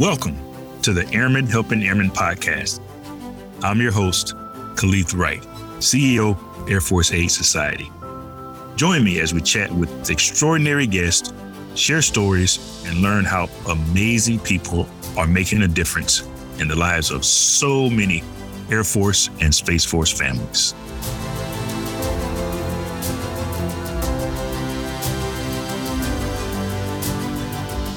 Welcome to the Airmen Helping Airmen podcast. I'm your host, Khalid Wright, CEO, Air Force Aid Society. Join me as we chat with extraordinary guests, share stories, and learn how amazing people are making a difference in the lives of so many Air Force and Space Force families.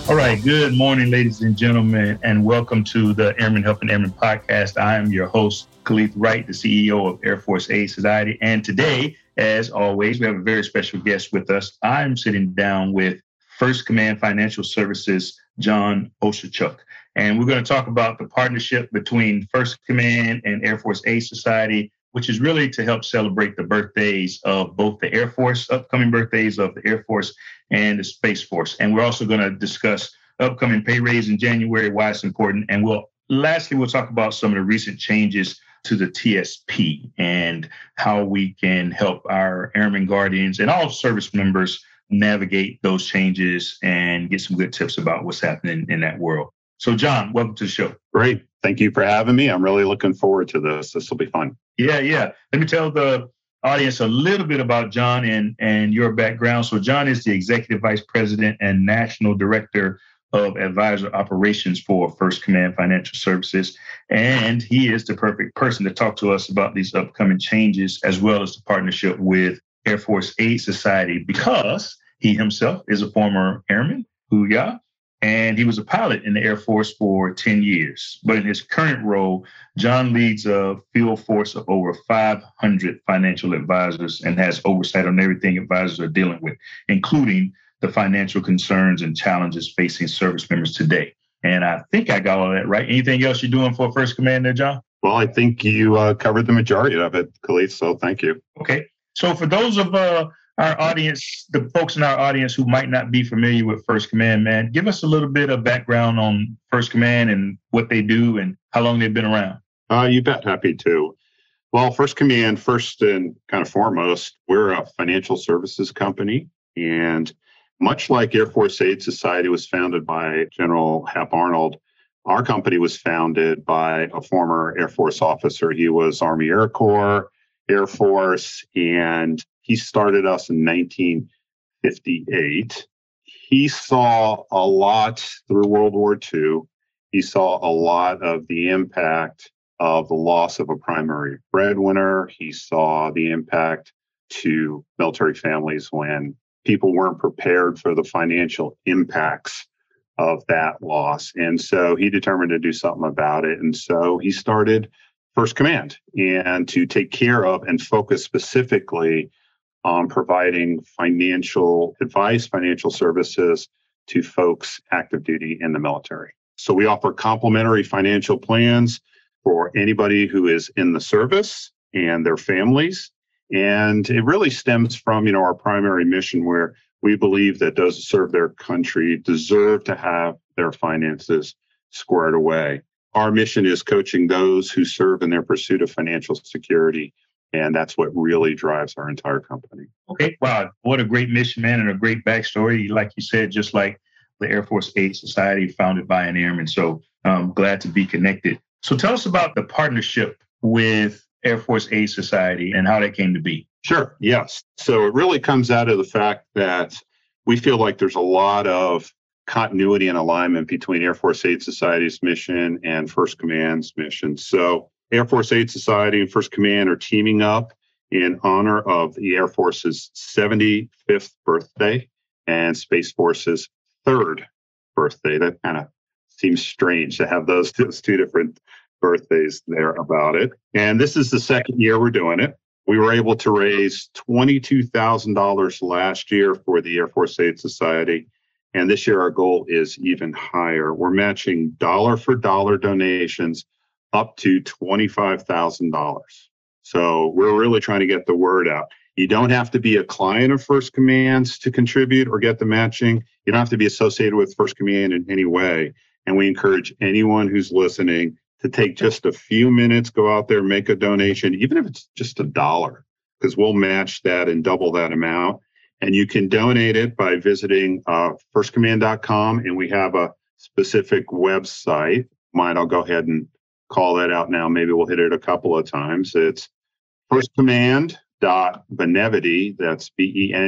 All right. Good morning, ladies and gentlemen, and welcome to the Airmen Helping Airmen podcast. I am your host, Khalid Wright, the CEO of Air Force Aid Society. And today, as always, we have a very special guest with us. I'm sitting down with First Command Financial Services, John Oshachuk. And we're going to talk about the partnership between First Command and Air Force Aid Society which is really to help celebrate the birthdays of both the Air Force, upcoming birthdays of the Air Force and the Space Force. And we're also going to discuss upcoming pay raise in January, why it's important. And we'll lastly, we'll talk about some of the recent changes to the TSP and how we can help our airmen guardians and all service members navigate those changes and get some good tips about what's happening in that world. So, John, welcome to the show. Great. Thank you for having me. I'm really looking forward to this. This will be fun. Yeah, yeah. Let me tell the audience a little bit about John and, and your background. So, John is the Executive Vice President and National Director of Advisor Operations for First Command Financial Services. And he is the perfect person to talk to us about these upcoming changes, as well as the partnership with Air Force Aid Society, because he himself is a former airman, Hoo-yah, and he was a pilot in the Air Force for 10 years. But in his current role, John leads a field force of over 500 financial advisors and has oversight on everything advisors are dealing with, including the financial concerns and challenges facing service members today. And I think I got all that right. Anything else you're doing for First Command there, John? Well, I think you uh, covered the majority of it, Khalid. So thank you. Okay. So for those of uh, our audience, the folks in our audience who might not be familiar with First Command, man, give us a little bit of background on First Command and what they do and how long they've been around. Uh, you bet. Happy to. Well, First Command, first and kind of foremost, we're a financial services company. And much like Air Force Aid Society was founded by General Hap Arnold, our company was founded by a former Air Force officer. He was Army Air Corps, Air Force, and he started us in 1958. He saw a lot through World War II. He saw a lot of the impact of the loss of a primary breadwinner. He saw the impact to military families when people weren't prepared for the financial impacts of that loss. And so he determined to do something about it. And so he started First Command and to take care of and focus specifically on providing financial advice, financial services to folks active duty in the military. So we offer complimentary financial plans for anybody who is in the service and their families. And it really stems from, you know, our primary mission where we believe that those who serve their country deserve to have their finances squared away. Our mission is coaching those who serve in their pursuit of financial security and that's what really drives our entire company. Okay. Wow. What a great mission, man, and a great backstory. Like you said, just like the Air Force Aid Society founded by an airman. So I'm um, glad to be connected. So tell us about the partnership with Air Force Aid Society and how that came to be. Sure. Yes. So it really comes out of the fact that we feel like there's a lot of continuity and alignment between Air Force Aid Society's mission and First Command's mission. So Air Force Aid Society and First Command are teaming up in honor of the Air Force's 75th birthday and Space Force's third birthday. That kind of seems strange to have those, those two different birthdays there about it. And this is the second year we're doing it. We were able to raise $22,000 last year for the Air Force Aid Society. And this year, our goal is even higher. We're matching dollar for dollar donations up to $25,000. So we're really trying to get the word out. You don't have to be a client of First Commands to contribute or get the matching. You don't have to be associated with First Command in any way. And we encourage anyone who's listening to take just a few minutes, go out there, make a donation, even if it's just a dollar, because we'll match that and double that amount. And you can donate it by visiting uh, firstcommand.com. And we have a specific website. Mine, I'll go ahead and call that out now. Maybe we'll hit it a couple of times. It's first benevity that's b-e-n-e-v-i-t-y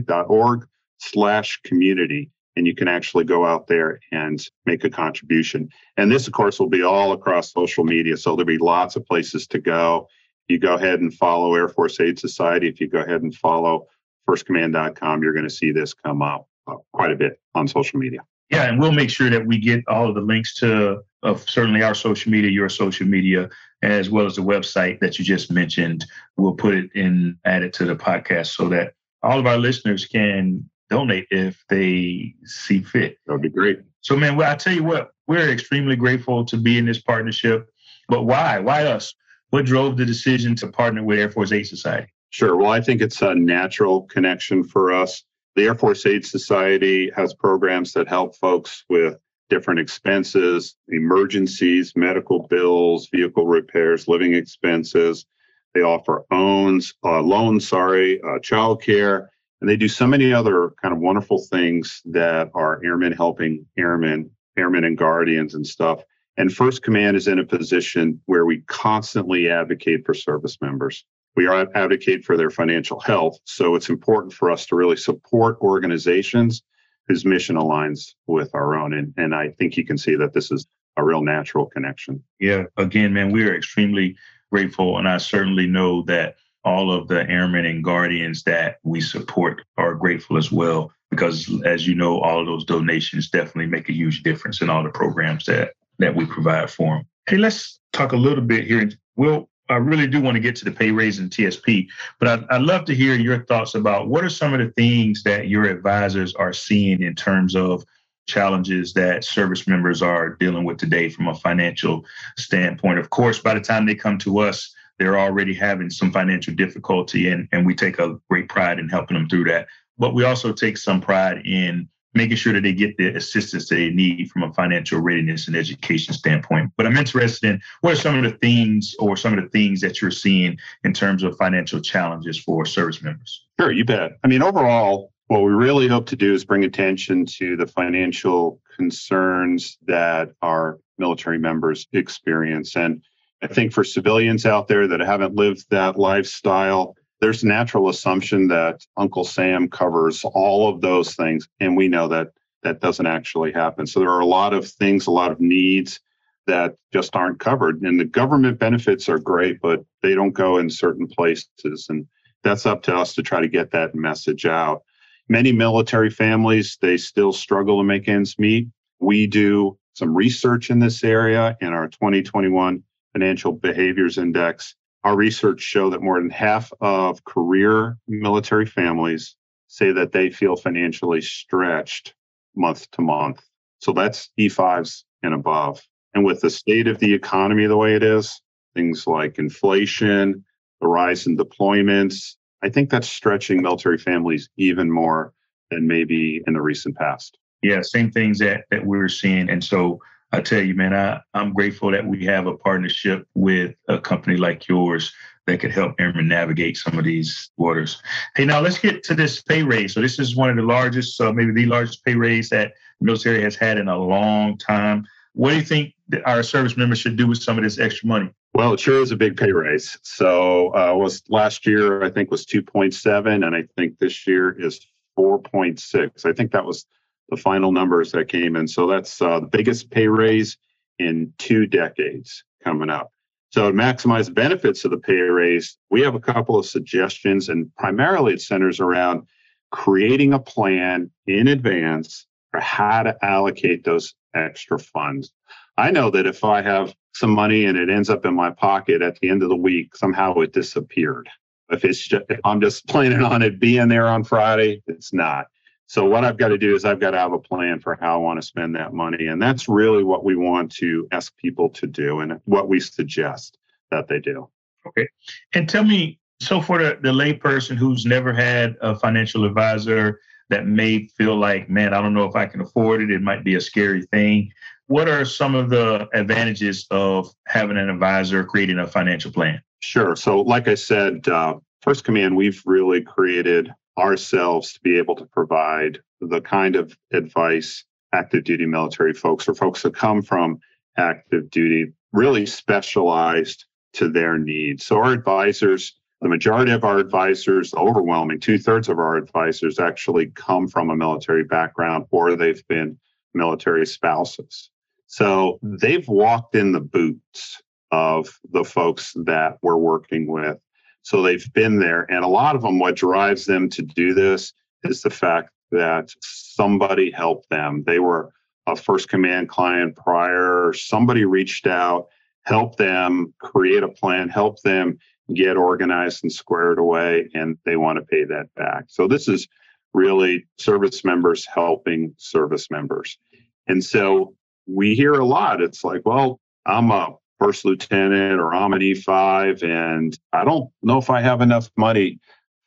dot org slash community. And you can actually go out there and make a contribution. And this of course will be all across social media. So there'll be lots of places to go. You go ahead and follow air force aid society. If you go ahead and follow firstcommand.com you're going to see this come up uh, quite a bit on social media yeah and we'll make sure that we get all of the links to of certainly our social media your social media as well as the website that you just mentioned. We'll put it in, add it to the podcast so that all of our listeners can donate if they see fit. That would be great. So, man, well, I tell you what, we're extremely grateful to be in this partnership. But why? Why us? What drove the decision to partner with Air Force Aid Society? Sure. Well, I think it's a natural connection for us. The Air Force Aid Society has programs that help folks with different expenses, emergencies, medical bills, vehicle repairs, living expenses. They offer owns, uh, loans, sorry, uh, childcare, and they do so many other kind of wonderful things that are airmen helping airmen, airmen and guardians and stuff. And First Command is in a position where we constantly advocate for service members. We advocate for their financial health. So it's important for us to really support organizations whose mission aligns with our own. And, and I think you can see that this is a real natural connection. Yeah. Again, man, we are extremely grateful. And I certainly know that all of the airmen and guardians that we support are grateful as well. Because as you know, all of those donations definitely make a huge difference in all the programs that that we provide for them. Hey, let's talk a little bit here. We'll I really do want to get to the pay raise and TSP, but I'd, I'd, love to hear your thoughts about what are some of the things that your advisors are seeing in terms of challenges that service members are dealing with today from a financial standpoint. Of course, by the time they come to us, they're already having some financial difficulty, and, and we take a great pride in helping them through that. But we also take some pride in making sure that they get the assistance they need from a financial readiness and education standpoint. But I'm interested in what are some of the things or some of the things that you're seeing in terms of financial challenges for service members? Sure, you bet. I mean, overall, what we really hope to do is bring attention to the financial concerns that our military members experience. And I think for civilians out there that haven't lived that lifestyle, there's a natural assumption that Uncle Sam covers all of those things, and we know that that doesn't actually happen. So there are a lot of things, a lot of needs that just aren't covered. And the government benefits are great, but they don't go in certain places. And that's up to us to try to get that message out. Many military families, they still struggle to make ends meet. We do some research in this area in our 2021 Financial Behaviors Index our research show that more than half of career military families say that they feel financially stretched month to month. So that's E5s and above. And with the state of the economy the way it is, things like inflation, the rise in deployments, I think that's stretching military families even more than maybe in the recent past. Yeah, same things that, that we're seeing. And so I tell you, man, I, I'm grateful that we have a partnership with a company like yours that could help airmen navigate some of these waters. Hey, now let's get to this pay raise. So this is one of the largest, uh, maybe the largest pay raise that the military has had in a long time. What do you think our service members should do with some of this extra money? Well, it sure is a big pay raise. So uh, was last year I think was 2.7, and I think this year is 4.6. I think that was the final numbers that came in. So that's uh, the biggest pay raise in two decades coming up. So to maximize benefits of the pay raise, we have a couple of suggestions, and primarily it centers around creating a plan in advance for how to allocate those extra funds. I know that if I have some money and it ends up in my pocket at the end of the week, somehow it disappeared. If it's just, if I'm just planning on it being there on Friday, it's not. So what I've got to do is I've got to have a plan for how I want to spend that money. And that's really what we want to ask people to do and what we suggest that they do. Okay. And tell me, so for the, the layperson who's never had a financial advisor that may feel like, man, I don't know if I can afford it. It might be a scary thing. What are some of the advantages of having an advisor creating a financial plan? Sure. So, like I said, uh, First Command, we've really created ourselves to be able to provide the kind of advice active duty military folks or folks that come from active duty, really specialized to their needs. So our advisors, the majority of our advisors, overwhelming two thirds of our advisors actually come from a military background or they've been military spouses. So they've walked in the boots of the folks that we're working with. So they've been there. And a lot of them, what drives them to do this is the fact that somebody helped them. They were a first command client prior, somebody reached out, helped them create a plan, help them get organized and squared away, and they want to pay that back. So this is really service members helping service members. And so we hear a lot. It's like, well, I'm a first lieutenant or I'm an E5, and I don't know if I have enough money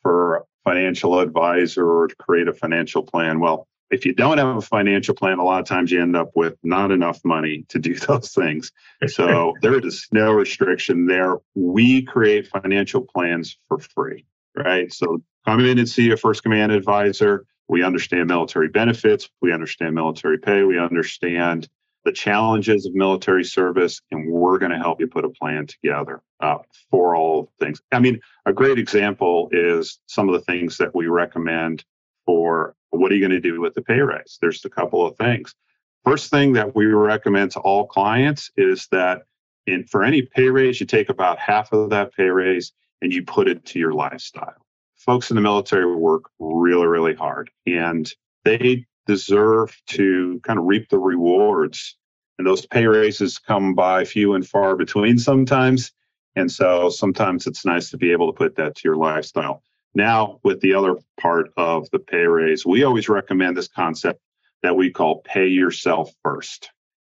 for a financial advisor or to create a financial plan. Well, if you don't have a financial plan, a lot of times you end up with not enough money to do those things. So there is no restriction there. We create financial plans for free, right? So come in and see a first command advisor. We understand military benefits, we understand military pay, we understand the challenges of military service, and we're going to help you put a plan together uh, for all things. I mean, a great example is some of the things that we recommend for what are you going to do with the pay raise? There's a couple of things. First thing that we recommend to all clients is that in for any pay raise, you take about half of that pay raise and you put it to your lifestyle. Folks in the military work really, really hard and they deserve to kind of reap the rewards. And those pay raises come by few and far between sometimes. And so sometimes it's nice to be able to put that to your lifestyle. Now, with the other part of the pay raise, we always recommend this concept that we call pay yourself first.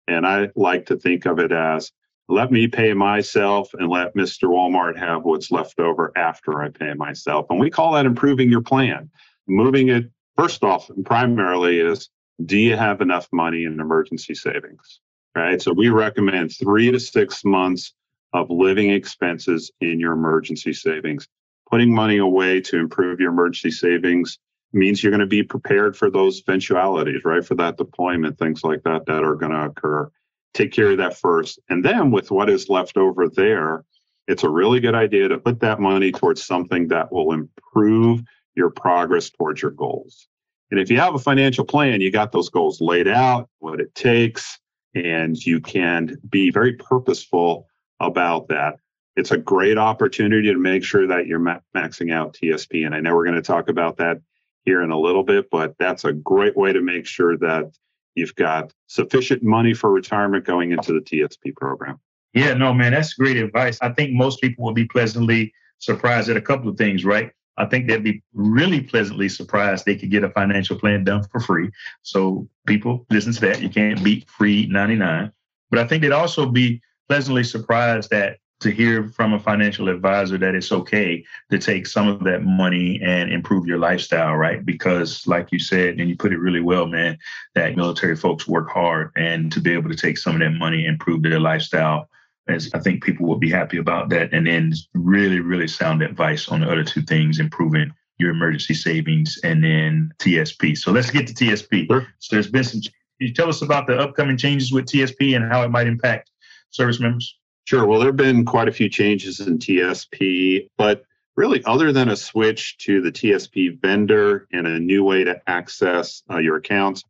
And I like to think of it as let me pay myself and let Mr. Walmart have what's left over after I pay myself. And we call that improving your plan. Moving it first off, and primarily is do you have enough money in emergency savings? Right. So we recommend three to six months of living expenses in your emergency savings. Putting money away to improve your emergency savings means you're going to be prepared for those eventualities, right? For that deployment, things like that that are going to occur. Take care of that first. And then with what is left over there, it's a really good idea to put that money towards something that will improve your progress towards your goals. And if you have a financial plan, you got those goals laid out, what it takes, and you can be very purposeful about that. It's a great opportunity to make sure that you're maxing out TSP. And I know we're going to talk about that here in a little bit, but that's a great way to make sure that you've got sufficient money for retirement going into the TSP program. Yeah, no, man, that's great advice. I think most people will be pleasantly surprised at a couple of things, right? I think they'd be really pleasantly surprised they could get a financial plan done for free. So people listen to that. You can't beat free 99. But I think they'd also be pleasantly surprised that to hear from a financial advisor that it's okay to take some of that money and improve your lifestyle, right? Because, like you said, and you put it really well, man, that military folks work hard and to be able to take some of that money and improve their lifestyle as I think people will be happy about that. And then really, really sound advice on the other two things, improving your emergency savings and then TSP. So let's get to TSP. Sure. So there's been some, you tell us about the upcoming changes with TSP and how it might impact service members? Sure. Well, there have been quite a few changes in TSP, but really, other than a switch to the TSP vendor and a new way to access uh, your accounts,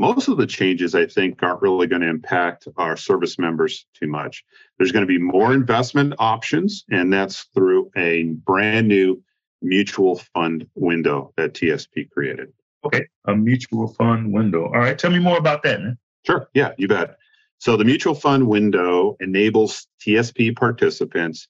most of the changes I think aren't really going to impact our service members too much. There's going to be more investment options, and that's through a brand new mutual fund window that TSP created. Okay, a mutual fund window. All right, tell me more about that, man. Sure. Yeah, you bet. So the mutual fund window enables TSP participants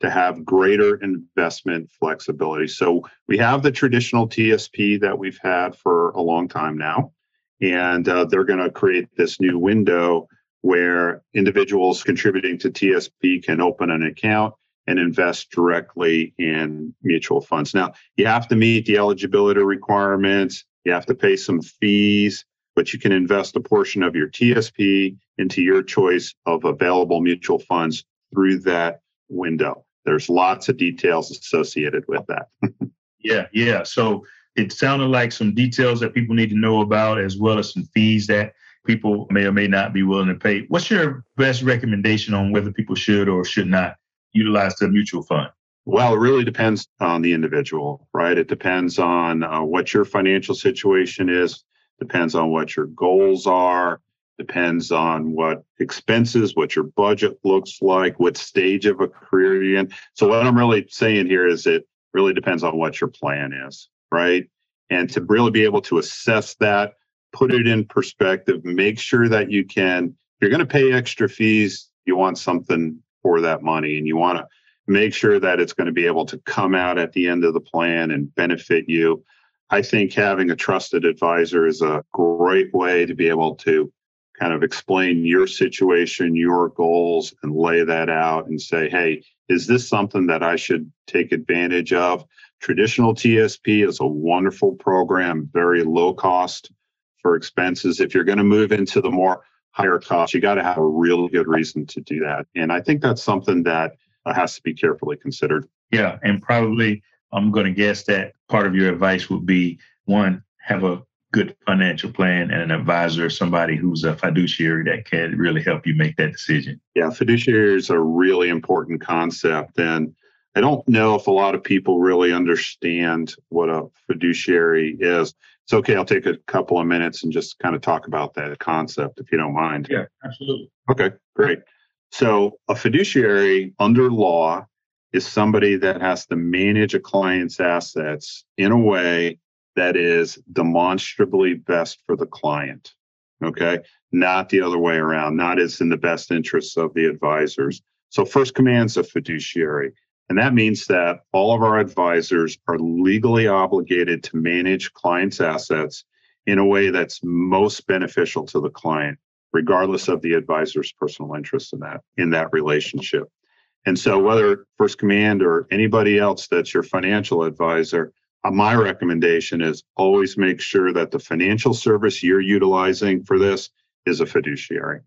to have greater investment flexibility. So we have the traditional TSP that we've had for a long time now, and uh, they're going to create this new window where individuals contributing to TSP can open an account and invest directly in mutual funds. Now, you have to meet the eligibility requirements, you have to pay some fees, but you can invest a portion of your TSP into your choice of available mutual funds through that window. There's lots of details associated with that. yeah, yeah. So it sounded like some details that people need to know about, as well as some fees that people may or may not be willing to pay. What's your best recommendation on whether people should or should not utilize the mutual fund? Well, it really depends on the individual, right? It depends on uh, what your financial situation is, depends on what your goals are, depends on what expenses, what your budget looks like, what stage of a career you're in. So, what I'm really saying here is it really depends on what your plan is, right? And to really be able to assess that, put it in perspective, make sure that you can, you're going to pay extra fees, you want something for that money and you want to make sure that it's going to be able to come out at the end of the plan and benefit you. I think having a trusted advisor is a great way to be able to kind of explain your situation, your goals, and lay that out and say, hey, is this something that I should take advantage of? Traditional TSP is a wonderful program, very low cost for expenses. If you're going to move into the more higher cost, you got to have a really good reason to do that. And I think that's something that has to be carefully considered. Yeah, and probably I'm going to guess that part of your advice would be one, have a good financial plan and an advisor, somebody who's a fiduciary that can really help you make that decision. Yeah, fiduciary is a really important concept. And I don't know if a lot of people really understand what a fiduciary is. It's okay, I'll take a couple of minutes and just kind of talk about that concept if you don't mind. Yeah, absolutely. Okay, great. So, a fiduciary under law is somebody that has to manage a client's assets in a way that is demonstrably best for the client. Okay. Not the other way around, not as in the best interests of the advisors. So, First Command's a fiduciary. And that means that all of our advisors are legally obligated to manage clients' assets in a way that's most beneficial to the client regardless of the advisor's personal interest in that in that relationship. And so whether First Command or anybody else that's your financial advisor, uh, my recommendation is always make sure that the financial service you're utilizing for this is a fiduciary.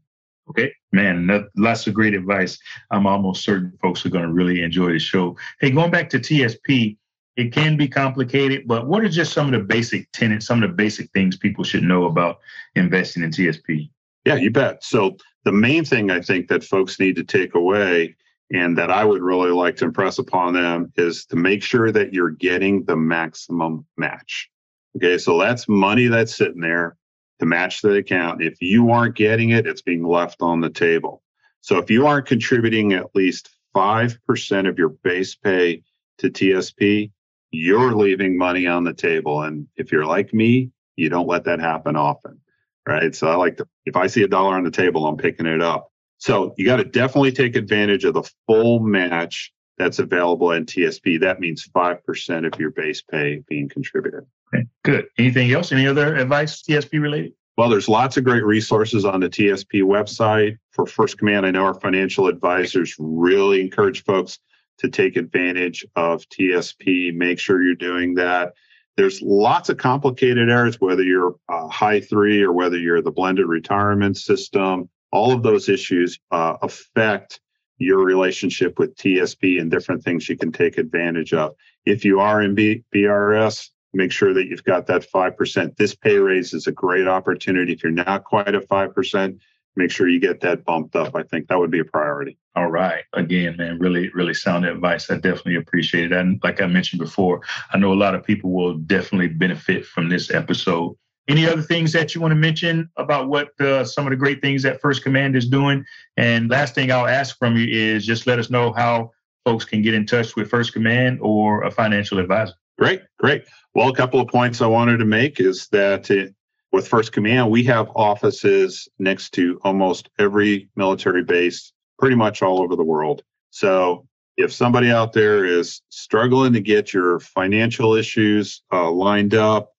Okay, man, lots of great advice. I'm almost certain folks are going to really enjoy the show. Hey, going back to TSP, it can be complicated, but what are just some of the basic tenets, some of the basic things people should know about investing in TSP? Yeah, you bet. So the main thing I think that folks need to take away and that I would really like to impress upon them is to make sure that you're getting the maximum match. Okay, so that's money that's sitting there to match the account. If you aren't getting it, it's being left on the table. So if you aren't contributing at least 5% of your base pay to TSP, you're leaving money on the table. And if you're like me, you don't let that happen often right? So I like to, if I see a dollar on the table, I'm picking it up. So you got to definitely take advantage of the full match that's available in TSP. That means 5% of your base pay being contributed. Okay, good. Anything else? Any other advice TSP related? Well, there's lots of great resources on the TSP website. For First Command, I know our financial advisors really encourage folks to take advantage of TSP. Make sure you're doing that. There's lots of complicated areas, whether you're uh, high three or whether you're the blended retirement system. All of those issues uh, affect your relationship with TSP and different things you can take advantage of. If you are in B- BRS, make sure that you've got that 5%. This pay raise is a great opportunity. If you're not quite at 5%, make sure you get that bumped up. I think that would be a priority. All right. Again, man, really, really sound advice. I definitely appreciate it. And like I mentioned before, I know a lot of people will definitely benefit from this episode. Any other things that you want to mention about what uh, some of the great things that First Command is doing? And last thing I'll ask from you is just let us know how folks can get in touch with First Command or a financial advisor. Great, great. Well, a couple of points I wanted to make is that it, with First Command, we have offices next to almost every military base, pretty much all over the world. So if somebody out there is struggling to get your financial issues uh, lined up,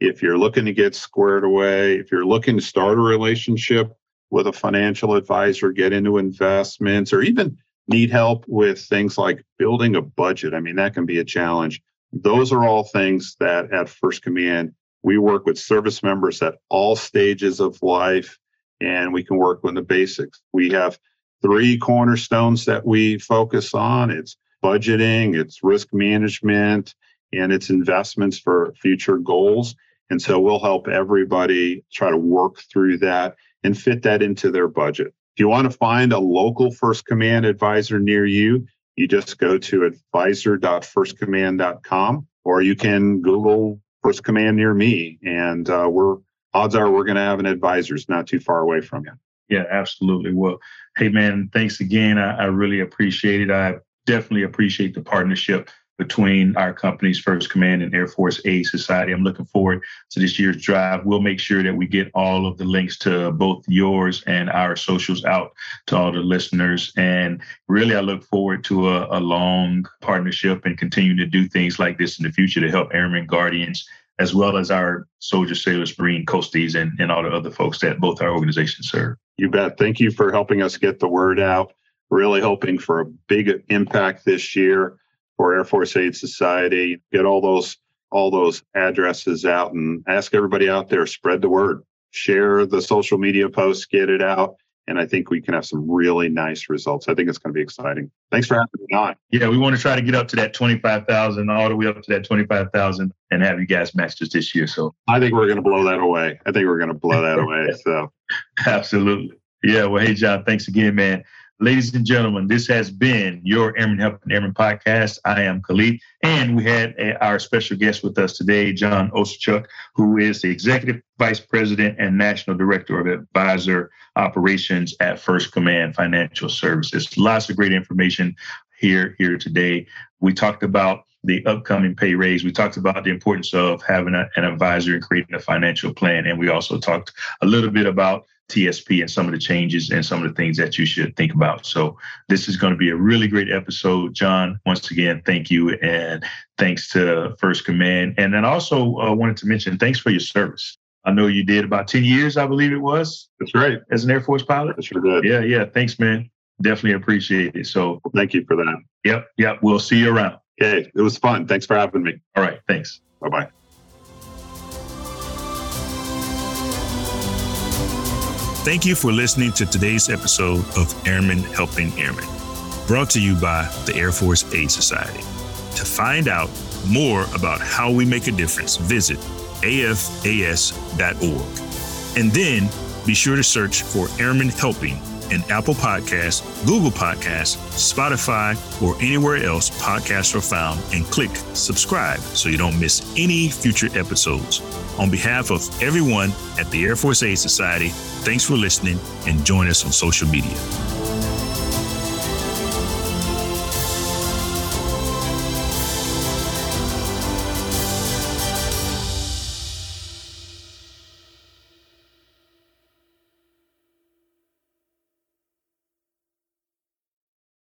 if you're looking to get squared away, if you're looking to start a relationship with a financial advisor, get into investments, or even need help with things like building a budget, I mean, that can be a challenge. Those are all things that at First Command we work with service members at all stages of life, and we can work on the basics. We have three cornerstones that we focus on it's budgeting, it's risk management, and it's investments for future goals. And so we'll help everybody try to work through that and fit that into their budget. If you want to find a local First Command advisor near you, you just go to advisor.firstcommand.com or you can Google First Command near me. And uh, we're odds are we're going to have an advisor. It's not too far away from you. Yeah, absolutely. Well, hey, man, thanks again. I, I really appreciate it. I definitely appreciate the partnership between our companies, First Command and Air Force Aid Society. I'm looking forward to this year's drive. We'll make sure that we get all of the links to both yours and our socials out to all the listeners. And really, I look forward to a, a long partnership and continue to do things like this in the future to help Airmen Guardians as well as our soldiers, sailors, Marine, Coasties, and, and all the other folks that both our organizations serve. You bet. Thank you for helping us get the word out. Really hoping for a big impact this year for Air Force Aid Society. Get all those all those addresses out and ask everybody out there spread the word. Share the social media posts, get it out. And I think we can have some really nice results. I think it's going to be exciting. Thanks for having me on. Yeah, we want to try to get up to that 25,000, all the way up to that 25,000 and have you guys match us this year. So I think we're going to blow that away. I think we're going to blow that away. So absolutely. Yeah. Well, hey, John, thanks again, man. Ladies and gentlemen, this has been your Airmen Helping Airmen podcast. I am Khalid, and we had a, our special guest with us today, John Osterchuk, who is the Executive Vice President and National Director of Advisor Operations at First Command Financial Services. Lots of great information here here today. We talked about the upcoming pay raise. We talked about the importance of having a, an advisor and creating a financial plan, and we also talked a little bit about TSP and some of the changes and some of the things that you should think about. So this is going to be a really great episode. John, once again, thank you. And thanks to First Command. And then also uh, wanted to mention thanks for your service. I know you did about 10 years, I believe it was. That's right. As an Air Force pilot. That's sure did. Yeah, yeah. Thanks, man. Definitely appreciate it. So thank you for that. Yep, yep. We'll see you around. Okay. It was fun. Thanks for having me. All right. Thanks. Bye bye. Thank you for listening to today's episode of Airmen Helping Airmen, brought to you by the Air Force Aid Society. To find out more about how we make a difference, visit afas.org. And then be sure to search for Airmen Helping in Apple Podcasts, Google Podcasts, Spotify, or anywhere else podcasts are found and click subscribe so you don't miss any future episodes. On behalf of everyone at the Air Force Aid Society, thanks for listening and join us on social media.